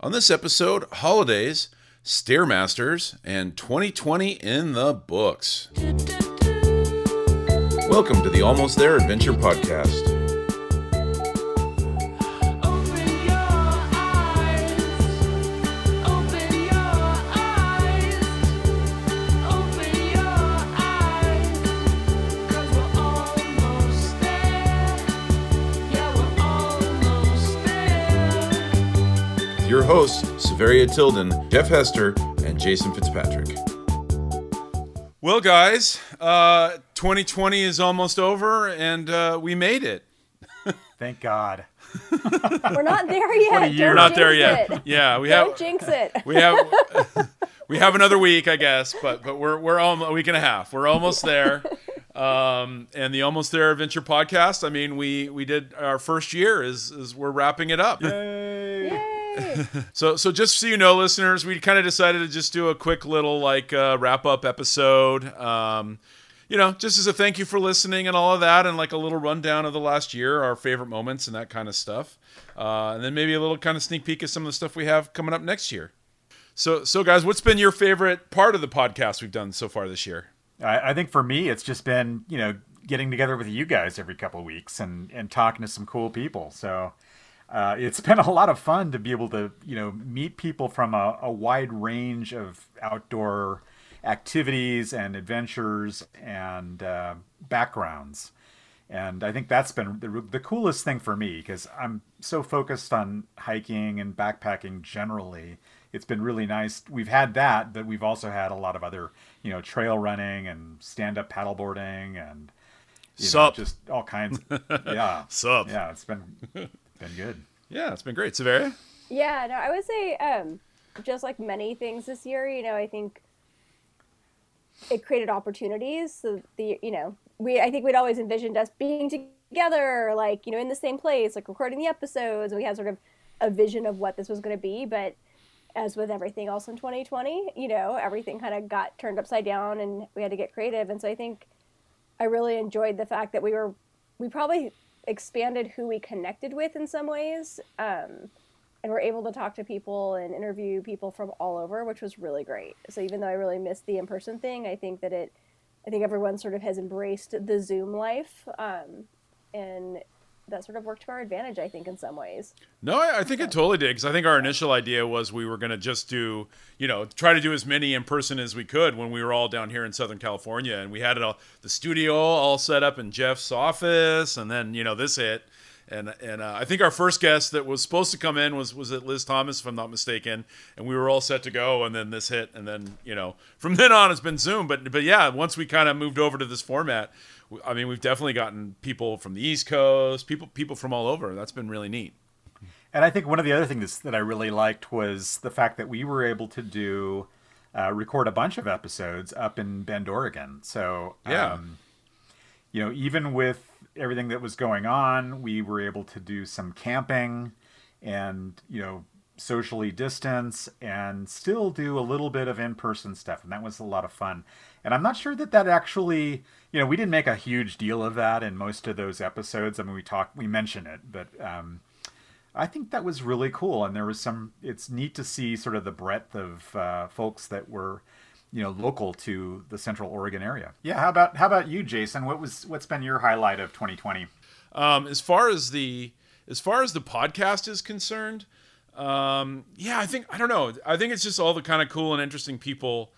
On this episode, holidays, Stairmasters, and 2020 in the books. Welcome to the Almost There Adventure Podcast. Hosts, Severia Tilden, Jeff Hester, and Jason Fitzpatrick. Well, guys, uh, 2020 is almost over, and uh, we made it. Thank God. We're not there yet. a year. We're not there yet. it. Yeah, we Don't have jinx it. we have we have another week, I guess, but but we're we're almost a week and a half. We're almost there. Um, and the Almost There Adventure podcast. I mean, we we did our first year. Is is we're wrapping it up. Yay. So, so just so you know, listeners, we kind of decided to just do a quick little like uh, wrap up episode. Um, you know, just as a thank you for listening and all of that, and like a little rundown of the last year, our favorite moments and that kind of stuff, uh, and then maybe a little kind of sneak peek of some of the stuff we have coming up next year. So, so guys, what's been your favorite part of the podcast we've done so far this year? I, I think for me, it's just been you know getting together with you guys every couple of weeks and and talking to some cool people. So uh, it's been a lot of fun to be able to you know meet people from a, a wide range of outdoor activities and adventures and uh, backgrounds. And I think that's been the, the coolest thing for me because I'm so focused on hiking and backpacking generally. It's been really nice. We've had that, but we've also had a lot of other, you know, trail running and stand up paddleboarding and you know, just all kinds. yeah. Sup. Yeah, it's been been good. Yeah, it's been great, Severia. Yeah, no, I would say um, just like many things this year, you know, I think it created opportunities. So the you know we I think we'd always envisioned us being together, like you know, in the same place, like recording the episodes. We had sort of a vision of what this was going to be, but as with everything else in 2020, you know, everything kind of got turned upside down, and we had to get creative. And so I think I really enjoyed the fact that we were we probably expanded who we connected with in some ways. Um, and we're able to talk to people and interview people from all over, which was really great. So even though I really missed the in-person thing, I think that it, I think everyone sort of has embraced the Zoom life, um, and that sort of worked to our advantage. I think in some ways. No, I, I think it totally did because I think our initial idea was we were going to just do, you know, try to do as many in person as we could when we were all down here in Southern California, and we had it all, the studio all set up in Jeff's office, and then you know this hit, and and uh, I think our first guest that was supposed to come in was was it Liz Thomas if I'm not mistaken, and we were all set to go, and then this hit, and then you know from then on it's been Zoom, but but yeah, once we kind of moved over to this format. I mean, we've definitely gotten people from the East Coast, people people from all over. That's been really neat. And I think one of the other things that I really liked was the fact that we were able to do uh, record a bunch of episodes up in Bend, Oregon. So Yeah. um, you know, even with everything that was going on, we were able to do some camping and you know socially distance and still do a little bit of in-person stuff and that was a lot of fun and i'm not sure that that actually you know we didn't make a huge deal of that in most of those episodes i mean we talked we mention it but um I think that was really cool, and there was some. It's neat to see sort of the breadth of uh, folks that were, you know, local to the Central Oregon area. Yeah. How about how about you, Jason? What was what's been your highlight of 2020? Um, as far as the as far as the podcast is concerned, um, yeah, I think I don't know. I think it's just all the kind of cool and interesting people,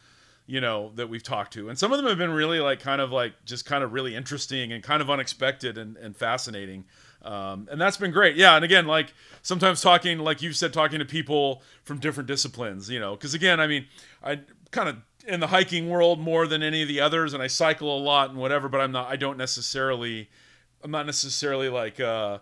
you know, that we've talked to, and some of them have been really like kind of like just kind of really interesting and kind of unexpected and, and fascinating. Um, and that's been great. Yeah, and again, like sometimes talking, like you said, talking to people from different disciplines, you know, because again, I mean, I kind of in the hiking world more than any of the others, and I cycle a lot and whatever, but I'm not, I don't necessarily, I'm not necessarily like, uh,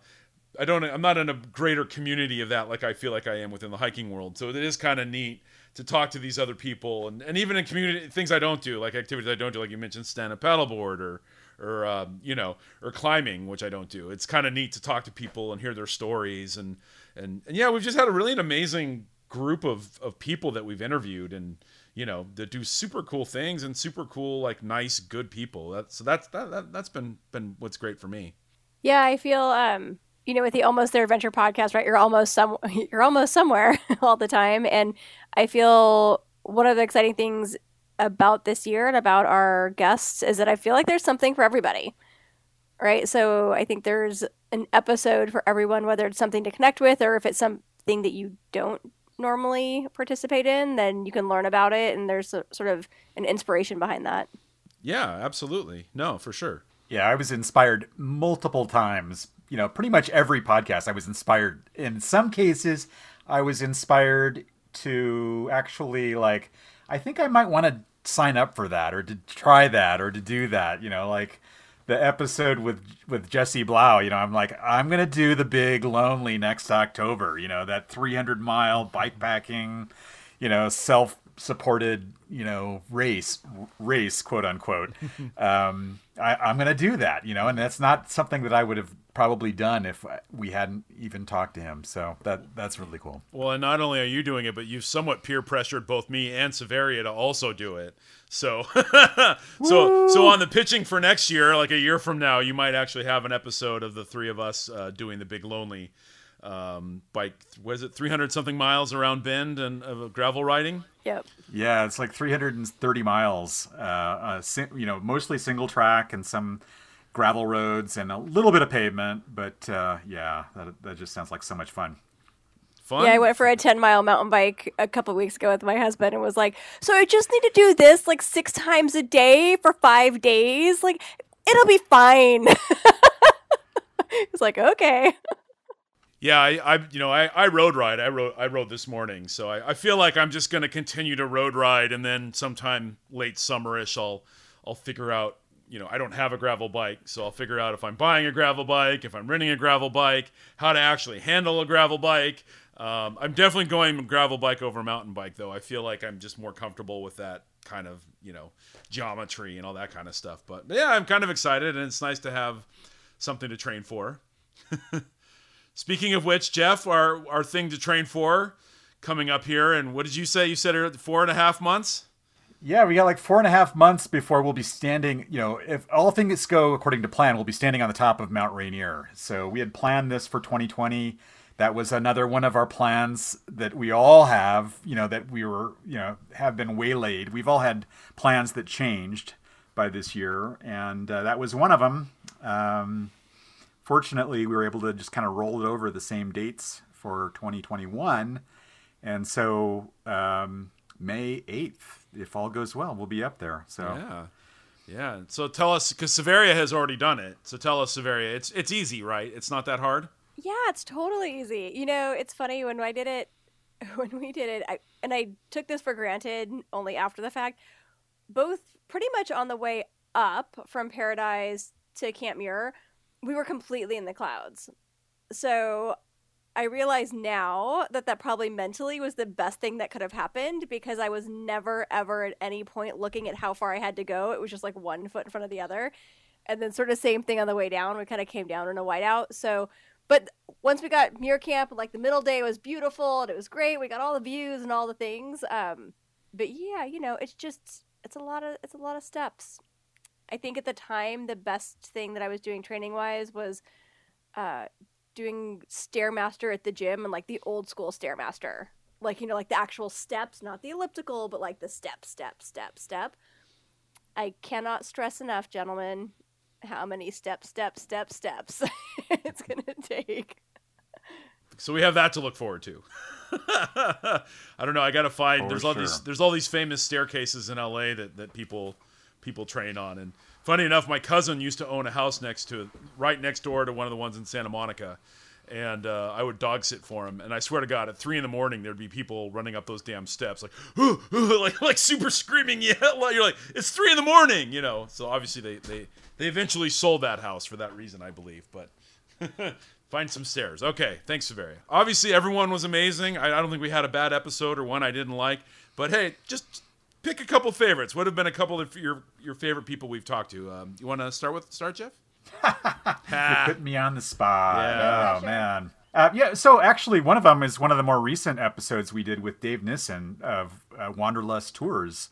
I don't, I'm not in a greater community of that like I feel like I am within the hiking world. So it is kind of neat to talk to these other people, and, and even in community things I don't do, like activities I don't do, like you mentioned, stand up paddleboard or or um, you know, or climbing, which I don't do. It's kind of neat to talk to people and hear their stories, and and and yeah, we've just had a really an amazing group of of people that we've interviewed, and you know, that do super cool things and super cool, like nice, good people. That's so that's that, that that's been been what's great for me. Yeah, I feel um, you know, with the Almost There Adventure podcast, right? You're almost some, you're almost somewhere all the time, and I feel one of the exciting things about this year and about our guests is that I feel like there's something for everybody, right? So I think there's an episode for everyone, whether it's something to connect with or if it's something that you don't normally participate in, then you can learn about it, and there's a, sort of an inspiration behind that. Yeah, absolutely. No, for sure. Yeah, I was inspired multiple times. You know, pretty much every podcast I was inspired. In some cases, I was inspired to actually like I think I might want to sign up for that or to try that or to do that, you know, like the episode with with Jesse Blau, you know, I'm like I'm to do the big lonely next October, you know, that 300 mile bike packing, you know, self supported you know race race quote unquote um I, i'm gonna do that you know and that's not something that i would have probably done if we hadn't even talked to him. So that that's really cool. Well, and not only are you doing it, but you've somewhat peer pressured both me and Severia to also do it. So, so, so on the pitching for next year, like a year from now, you might actually have an episode of the three of us uh, doing the big lonely um, bike. was it, three hundred something miles around Bend and of gravel riding? Yep. yeah it's like 330 miles uh, uh you know mostly single track and some gravel roads and a little bit of pavement but uh yeah that, that just sounds like so much fun Fun. Yeah, I went for a 10 mile mountain bike a couple weeks ago with my husband and was like, So I just need to do this like six times a day for five days. Like, it'll be fine. He's like, Okay. Yeah, I, I you know, I, I road ride. I rode I rode this morning, so I, I feel like I'm just gonna continue to road ride, and then sometime late summerish, I'll I'll figure out. You know, I don't have a gravel bike, so I'll figure out if I'm buying a gravel bike, if I'm renting a gravel bike, how to actually handle a gravel bike. Um, I'm definitely going gravel bike over mountain bike, though. I feel like I'm just more comfortable with that kind of you know geometry and all that kind of stuff. But yeah, I'm kind of excited, and it's nice to have something to train for. Speaking of which, Jeff, our our thing to train for coming up here, and what did you say? You said four and a half months. Yeah, we got like four and a half months before we'll be standing. You know, if all things go according to plan, we'll be standing on the top of Mount Rainier. So we had planned this for 2020. That was another one of our plans that we all have. You know, that we were, you know, have been waylaid. We've all had plans that changed by this year, and uh, that was one of them. Um, fortunately, we were able to just kind of roll it over the same dates for 2021. And so um, May 8th, if all goes well, we'll be up there. So Yeah, yeah. So tell us, because Severia has already done it. So tell us, Severia. It's it's easy, right? It's not that hard. Yeah, it's totally easy. You know, it's funny when I did it, when we did it, I, and I took this for granted only after the fact. Both pretty much on the way up from Paradise to Camp Muir, we were completely in the clouds. So I realize now that that probably mentally was the best thing that could have happened because I was never ever at any point looking at how far I had to go. It was just like one foot in front of the other. And then sort of same thing on the way down. We kind of came down in a whiteout. So but once we got Muir Camp, like the middle day was beautiful and it was great. We got all the views and all the things. Um, but yeah, you know, it's just it's a lot of it's a lot of steps. I think at the time the best thing that I was doing training wise was uh, doing stairmaster at the gym and like the old school stairmaster, like you know, like the actual steps, not the elliptical, but like the step, step, step, step. I cannot stress enough, gentlemen, how many step, step, step, steps it's gonna take. So we have that to look forward to. I don't know. I got to find. For there's all these. There's all these famous staircases in LA that that people people train on. And funny enough, my cousin used to own a house next to right next door to one of the ones in Santa Monica. And uh, I would dog sit for him, and I swear to God, at three in the morning there'd be people running up those damn steps, like, like, like super screaming. Yeah, you're like, it's three in the morning, you know. So obviously they they they eventually sold that house for that reason, I believe. But Find some stairs. Okay, thanks, Severia. Obviously, everyone was amazing. I, I don't think we had a bad episode or one I didn't like. But hey, just pick a couple favorites. What have been a couple of your your favorite people we've talked to? Um, you want to start with start, Jeff? Ha. put me on the spot. Yeah. Oh man. Uh, yeah. So actually, one of them is one of the more recent episodes we did with Dave Nissen of uh, Wanderlust Tours.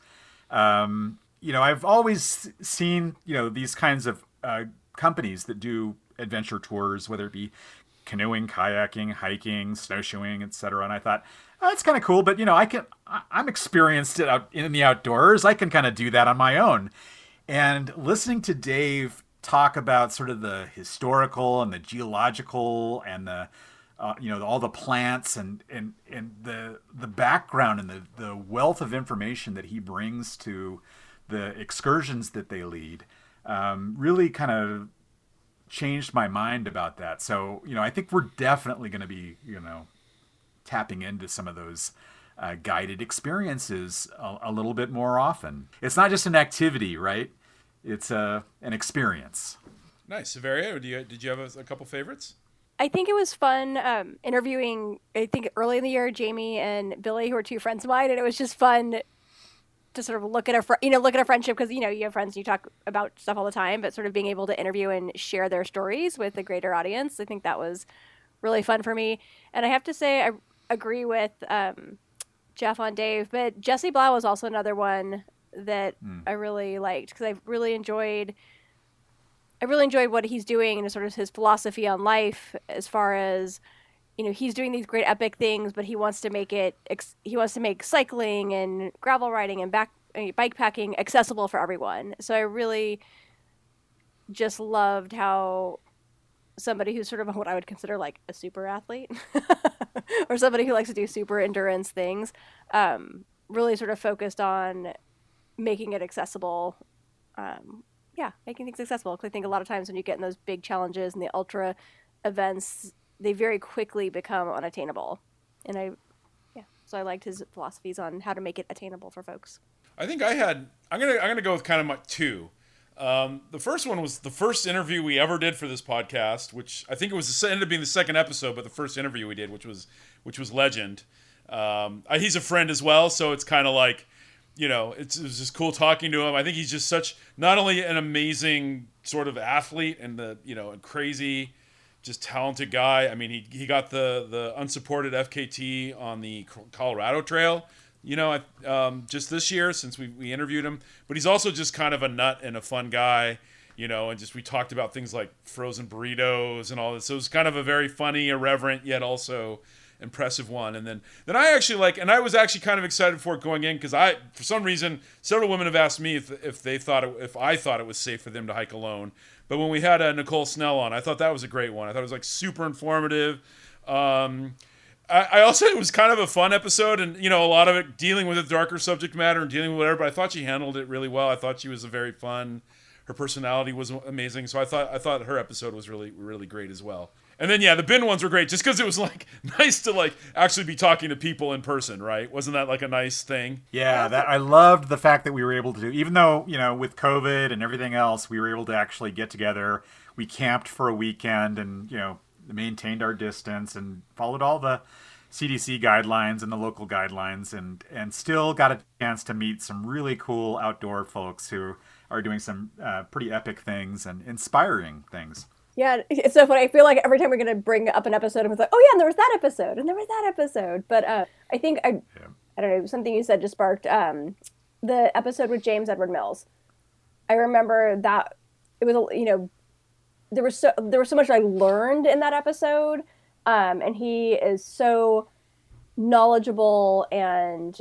Um, you know, I've always seen you know these kinds of uh, companies that do adventure tours, whether it be canoeing, kayaking, hiking, snowshoeing, etc. And I thought, oh, that's kind of cool, but you know, I can, I'm experienced out in the outdoors. I can kind of do that on my own. And listening to Dave talk about sort of the historical and the geological and the uh, you know all the plants and and and the the background and the the wealth of information that he brings to the excursions that they lead um, really kind of changed my mind about that. So you know I think we're definitely going to be you know tapping into some of those uh, guided experiences a, a little bit more often. It's not just an activity, right? It's a an experience. Nice, Severia. Do you did you have a, a couple favorites? I think it was fun um, interviewing. I think early in the year, Jamie and Billy, who are two friends of mine, and it was just fun to sort of look at our, fr- you know, look at our friendship because you know you have friends and you talk about stuff all the time, but sort of being able to interview and share their stories with a greater audience. I think that was really fun for me, and I have to say I agree with um, Jeff on Dave, but Jesse Blau was also another one that I really liked because I really enjoyed. I really enjoyed what he's doing and sort of his philosophy on life as far as you know he's doing these great epic things but he wants to make it ex- he wants to make cycling and gravel riding and back bike packing accessible for everyone so i really just loved how somebody who's sort of what i would consider like a super athlete or somebody who likes to do super endurance things um, really sort of focused on making it accessible um, yeah, making things accessible. Because I think a lot of times when you get in those big challenges and the ultra events, they very quickly become unattainable. And I, yeah, so I liked his philosophies on how to make it attainable for folks. I think I had. I'm gonna. I'm gonna go with kind of my two. Um, the first one was the first interview we ever did for this podcast, which I think it was the, ended up being the second episode, but the first interview we did, which was which was Legend. Um, I, he's a friend as well, so it's kind of like, you know, it's, it was just cool talking to him. I think he's just such not only an amazing sort of athlete and the you know and crazy, just talented guy. I mean, he he got the the unsupported FKT on the Colorado Trail you know, um, just this year since we, we interviewed him. But he's also just kind of a nut and a fun guy, you know, and just we talked about things like frozen burritos and all this. So it was kind of a very funny, irreverent, yet also impressive one. And then then I actually like, and I was actually kind of excited for it going in because I, for some reason, several women have asked me if, if they thought it, if I thought it was safe for them to hike alone. But when we had uh, Nicole Snell on, I thought that was a great one. I thought it was like super informative. Um, I, also it was kind of a fun episode, and you know a lot of it dealing with a darker subject matter and dealing with whatever. But I thought she handled it really well. I thought she was a very fun. Her personality was amazing, so I thought I thought her episode was really really great as well. And then yeah, the Bend ones were great just because it was like nice to like actually be talking to people in person, right? Wasn't that like a nice thing? Yeah, that I loved the fact that we were able to do, even though you know with COVID and everything else, we were able to actually get together. We camped for a weekend and you know maintained our distance and followed all the CDC guidelines and the local guidelines, and and still got a chance to meet some really cool outdoor folks who are doing some uh, pretty epic things and inspiring things. Yeah, it's so funny. I feel like every time we're going to bring up an episode, I'm like, oh yeah, and there was that episode, and there was that episode. But uh, I think I, I don't know, something you said just sparked um, the episode with James Edward Mills. I remember that it was, a- you know, there was so there was so much I learned in that episode, um, and he is so knowledgeable and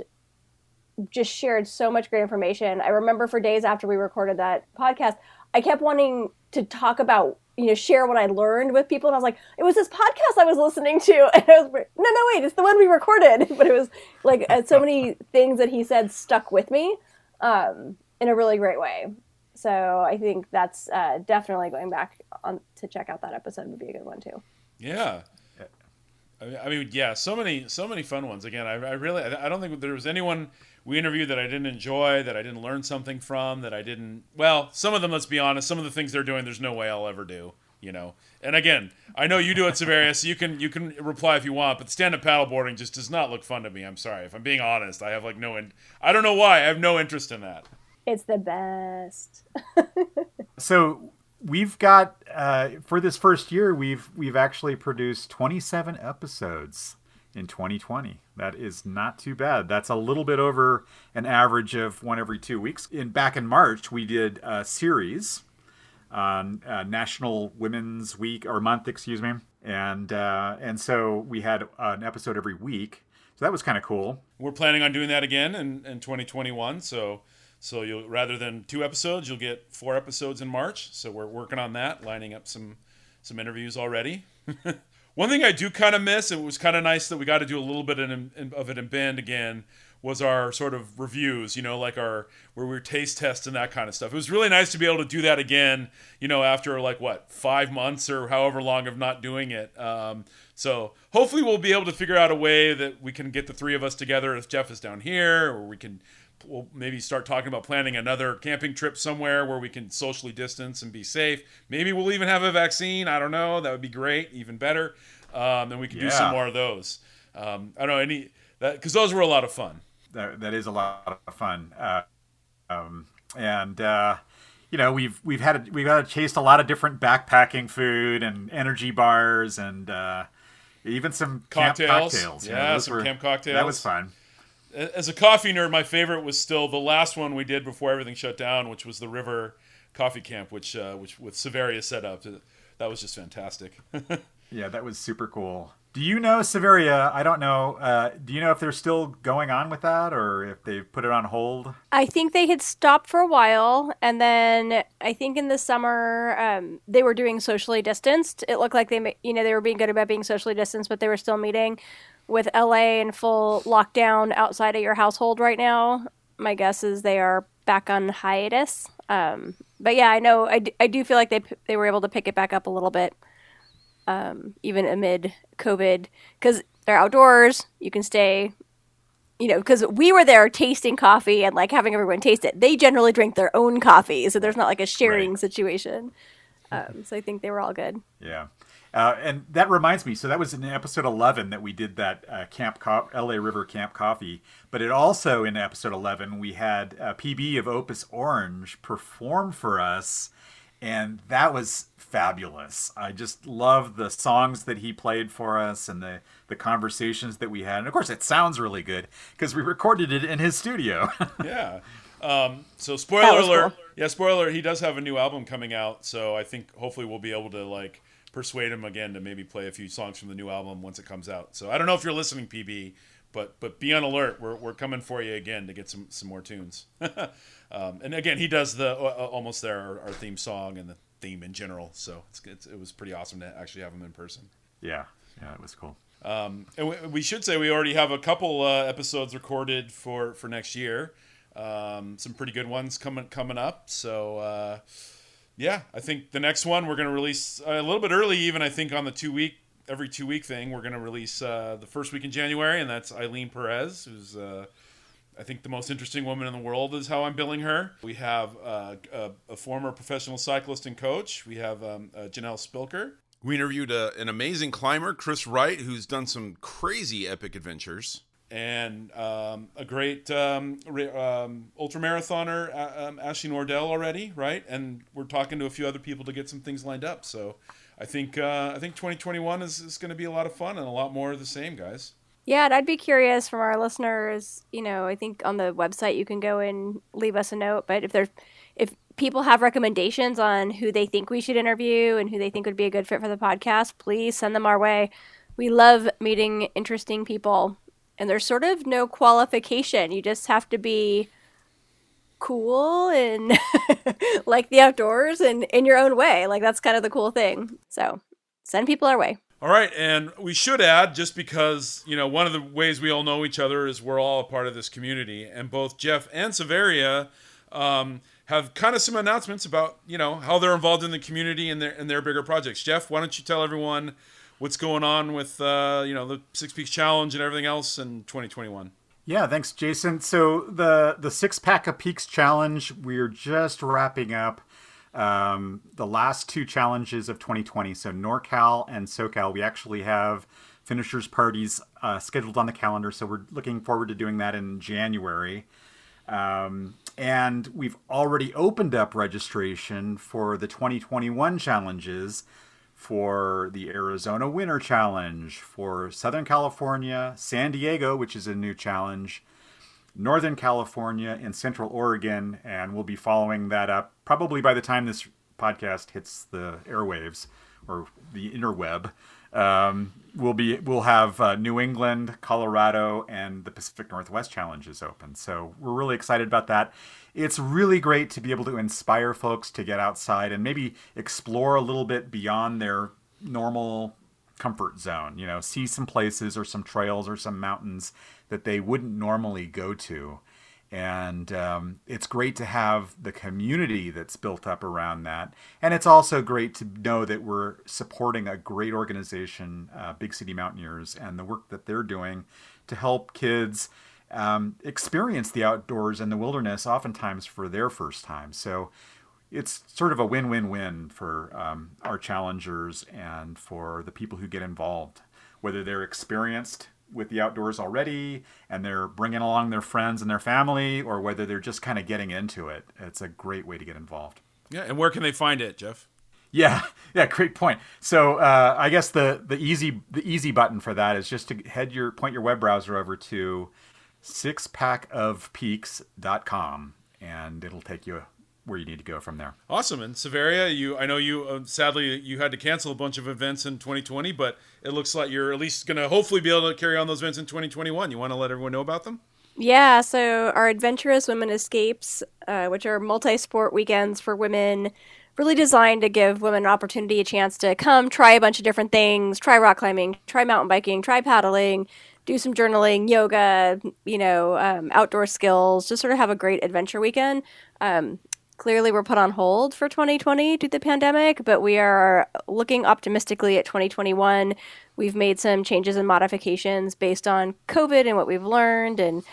just shared so much great information. I remember for days after we recorded that podcast, I kept wanting to talk about, you know, share what I learned with people. And I was like, it was this podcast I was listening to. And I was, no, no, wait, it's the one we recorded. But it was like uh, so many things that he said stuck with me um, in a really great way. So I think that's uh, definitely going back on to check out that episode would be a good one too. Yeah. I mean, yeah, so many, so many fun ones. Again, I, I really, I I don't think there was anyone we interviewed that I didn't enjoy, that I didn't learn something from, that I didn't. Well, some of them, let's be honest, some of the things they're doing, there's no way I'll ever do. You know, and again, I know you do it, Severius. So you can you can reply if you want, but stand up paddleboarding just does not look fun to me. I'm sorry, if I'm being honest, I have like no, in- I don't know why, I have no interest in that. It's the best. So we've got uh, for this first year, we've we've actually produced 27 episodes in 2020. That is not too bad. That's a little bit over an average of one every two weeks. In back in March, we did a series on uh, National Women's Week or month, excuse me, and uh, and so we had an episode every week. So that was kind of cool. We're planning on doing that again in, in 2021. So so you'll rather than two episodes, you'll get four episodes in March. So we're working on that, lining up some some interviews already. One thing I do kind of miss, and it was kind of nice that we got to do a little bit in, in, of it in Bend again, was our sort of reviews, you know, like our where we were taste tests and that kind of stuff. It was really nice to be able to do that again, you know, after like what five months or however long of not doing it. Um, so hopefully we'll be able to figure out a way that we can get the three of us together if Jeff is down here, or we can we'll maybe start talking about planning another camping trip somewhere where we can socially distance and be safe. Maybe we'll even have a vaccine. I don't know. That would be great, even better. Um, and we can do some more of those. Um, I don't know any that because those were a lot of fun. That, that is a lot of fun. Uh, um, and uh, you know we've we've had a, we've had to chased a lot of different backpacking food and energy bars and uh, even some camp Cocktails. cocktails. you know, Yeah, some camp cocktails. That was fun. As a coffee nerd, my favorite was still the last one we did before everything shut down, which was the River Coffee Camp, which uh, which with Severia set up. That was just fantastic. Yeah, that was super cool. Do you know Severia? I don't know. Uh, do you know if they're still going on with that or if they've put it on hold? I think they had stopped for a while, and then I think in the summer um, they were doing socially distanced. It looked like they, you know, they were being good about being socially distanced, but they were still meeting. With LA in full lockdown outside of your household right now, my guess is they are back on hiatus. Um, but yeah, I know I, d- I do feel like they p- they were able to pick it back up a little bit, um, even amid COVID, because they're outdoors. You can stay you know, because we were there tasting coffee and like having everyone taste it. They generally drink their own coffee, so there's not like a sharing Right. situation. Um, so I think they were all good. Yeah. Uh, and that reminds me, so that was in episode 11 that we did that uh, Camp Co- LA River Camp Coffee. But it also, in episode 11, we had uh, PB of Opus Orange perform for us. And that was fabulous. I just love the songs that he played for us and the, the conversations that we had. And of course, it sounds really good because we recorded it in his studio. yeah. Um, so spoiler alert. cool. Yeah, spoiler. He does have a new album coming out, so I think hopefully we'll be able to like persuade him again to maybe play a few songs from the new album once it comes out. So I don't know if you're listening, PB, but but be on alert. We're, we're coming for you again to get some some more tunes. um, and again, he does the uh, almost there our, our theme song and the theme in general. So it's, it's it was pretty awesome to actually have him in person. yeah. Yeah, it was cool. Um, and we, we should say we already have a couple uh, episodes recorded for for next year. Um, some pretty good ones coming coming up. So uh, yeah, I think the next one we're going to release uh, a little bit early, even I think on the two week every two week thing. We're going to release uh, the first week in January, and that's Eileen Perez, who's uh, I think the most interesting woman in the world is how I'm billing her. We have uh, a, a former professional cyclist and coach. We have um, uh, Janelle Spilker. We interviewed uh an amazing climber, Chris Wright, who's done some crazy epic adventures. And um, a great um, um, ultramarathoner, uh, um, Ashley Nordell, already, right? And we're talking to a few other people to get some things lined up. So I think uh, I think 2021 is, is going to be a lot of fun and a lot more of the same, guys. Yeah, and I'd be curious from our listeners. You know, I think on the website you can go and leave us a note. But if there's if people have recommendations on who they think we should interview and who they think would be a good fit for the podcast, please send them our way. We love meeting interesting people, and there's sort of no qualification. You just have to be cool and like the outdoors and in your own way. Like that's kind of the cool thing. So send people our way. All right, and we should add just because you know one of the ways we all know each other is we're all a part of this community, and both Jeff and Severia um, have kind of some announcements about you know how they're involved in the community and their and their bigger projects. Jeff, why don't you tell everyone what's going on with uh, you know the Six Peaks Challenge and everything else in 2021? Yeah, thanks, Jason. So the the six pack of peaks challenge, we're just wrapping up um, the last two challenges of 2020. So NorCal and SoCal, we actually have finishers parties uh, scheduled on the calendar. So we're looking forward to doing that in January. Um, and we've already opened up registration for the 2021 challenges for the Arizona Winter Challenge, for Southern California, San Diego, which is a new challenge, Northern California, and Central Oregon. And we'll be following that up probably by the time this podcast hits the airwaves or the interweb. Um, we'll be we'll have uh, New England, Colorado, and the Pacific Northwest challenges open. So we're really excited about that. It's really great to be able to inspire folks to get outside and maybe explore a little bit beyond their normal comfort zone. You know, see some places or some trails or some mountains that they wouldn't normally go to. And um, it's great to have the community that's built up around that. And it's also great to know that we're supporting a great organization, uh, Big City Mountaineers, and the work that they're doing to help kids um, experience the outdoors and the wilderness, oftentimes for their first time. So it's sort of a win-win-win for um, our challengers and for the people who get involved, whether they're experienced with the outdoors already and they're bringing along their friends and their family, or whether they're just kind of getting into it. It's a great way to get involved. Yeah, and where can they find it, Jeff? Yeah, yeah, great point. So uh, I guess the the easy the easy button for that is just to head your point your web browser over to sixpackofpeaks.com and it'll take you where you need to go from there. Awesome. And Severia, you I know you uh, sadly you had to cancel a bunch of events in 2020, but it looks like you're at least going to hopefully be able to carry on those events in 2021. You want to let everyone know about them? Yeah, so our Adventurous Women Escapes, uh, which are multi sport weekends for women, really designed to give women an opportunity, a chance to come try a bunch of different things try rock climbing, try mountain biking, try paddling, do some journaling, yoga, you know, um, outdoor skills, just sort of have a great adventure weekend. Um, clearly, we're put on hold for 2020 due to the pandemic, but we are looking optimistically at 2021. We've made some changes and modifications based on COVID and what we've learned, and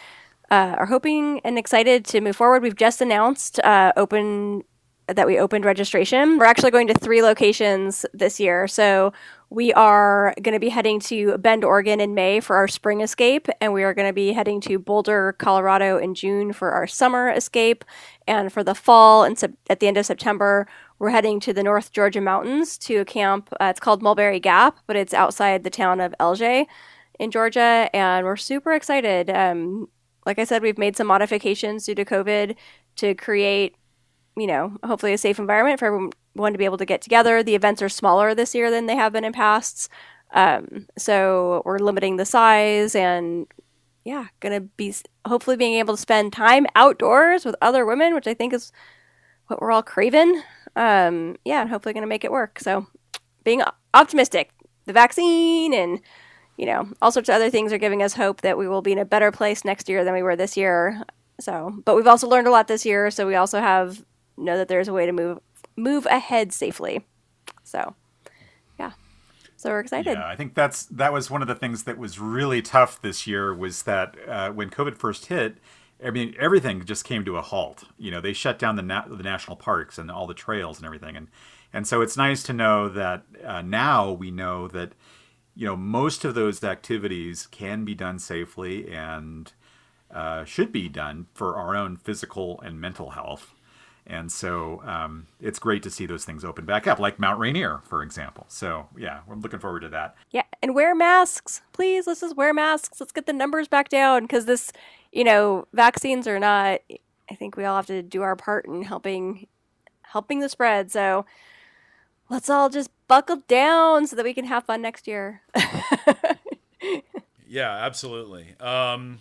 uh, are hoping and excited to move forward. We've just announced uh, open that we opened registration. We're actually going to three locations this year. So we are going to be heading to Bend, Oregon in May for our spring escape, and we are going to be heading to Boulder, Colorado in June for our summer escape. And for the fall and sep- at the end of September, we're heading to the North Georgia mountains to a camp. Uh, it's called Mulberry Gap, but it's outside the town of Ellijay in Georgia, and we're super excited. Um, like I said, we've made some modifications due to COVID to create, you know, hopefully a safe environment for everyone to be able to get together. The events are smaller this year than they have been in pasts. Um, so we're limiting the size and yeah, gonna be hopefully being able to spend time outdoors with other women, which I think is what we're all craving. Um, yeah, and hopefully gonna make it work. So being optimistic, the vaccine and you know, all sorts of other things are giving us hope that we will be in a better place next year than we were this year. So, but we've also learned a lot this year, so we also have know that there's a way to move move ahead safely. So, yeah. So we're excited. Yeah, I think that's that was one of the things that was really tough this year was that uh, when COVID first hit, I mean everything just came to a halt. You know, they shut down the na- the national parks and all the trails and everything, and and so it's nice to know that uh, now we know that you know most of those activities can be done safely and uh, should be done for our own physical and mental health. And so um, it's great to see those things open back up, like Mount Rainier, for example. So yeah, we're looking forward to that. Yeah, and wear masks, please. Let's just wear masks. Let's get the numbers back down because this, you know, vaccines are not. I think we all have to do our part in helping, helping the spread. So let's all just buckle down so that we can have fun next year. Yeah, absolutely. Um,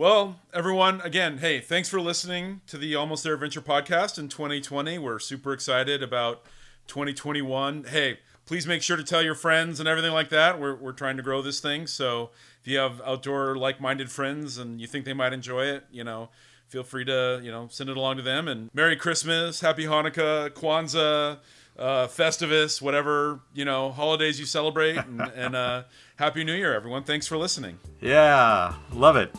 well, everyone, again, hey, thanks for listening to the Almost There Adventure podcast in 2020. We're super excited about 2021. Hey, please make sure to tell your friends and everything like that. We're, we're trying to grow this thing. So if you have outdoor like minded friends and you think they might enjoy it, you know, feel free to, you know, send it along to them. And Merry Christmas, Happy Hanukkah, Kwanzaa, uh, Festivus, whatever, you know, holidays you celebrate. And, and uh, Happy New Year, everyone. Thanks for listening. Yeah, love it.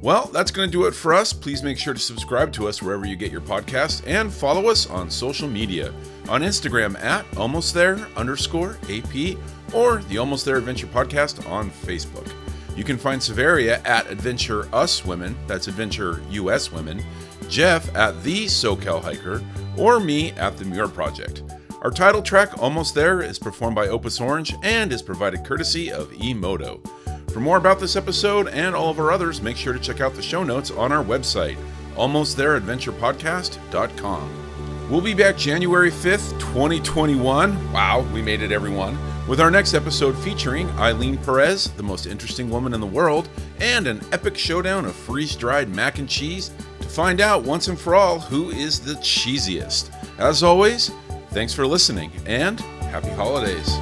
Well, that's going to do it for us. Please make sure to subscribe to us wherever you get your podcast and follow us on social media. On Instagram at almost there underscore AP or the Almost There Adventure Podcast on Facebook. You can find Severia at Adventure Us Women, that's Adventure US Women, Jeff at The SoCal Hiker, or me at The Muir Project. Our title track, Almost There, is performed by Opus Orange and is provided courtesy of eMoto. For more about this episode and all of our others, make sure to check out the show notes on our website, almostthereadventurepodcast.com. We'll be back January 5th, 2021. Wow, we made it, everyone. with our next episode featuring Eileen Perez, the most interesting woman in the world, and an epic showdown of freeze dried mac and cheese to find out once and for all who is the cheesiest. As always, thanks for listening and happy holidays.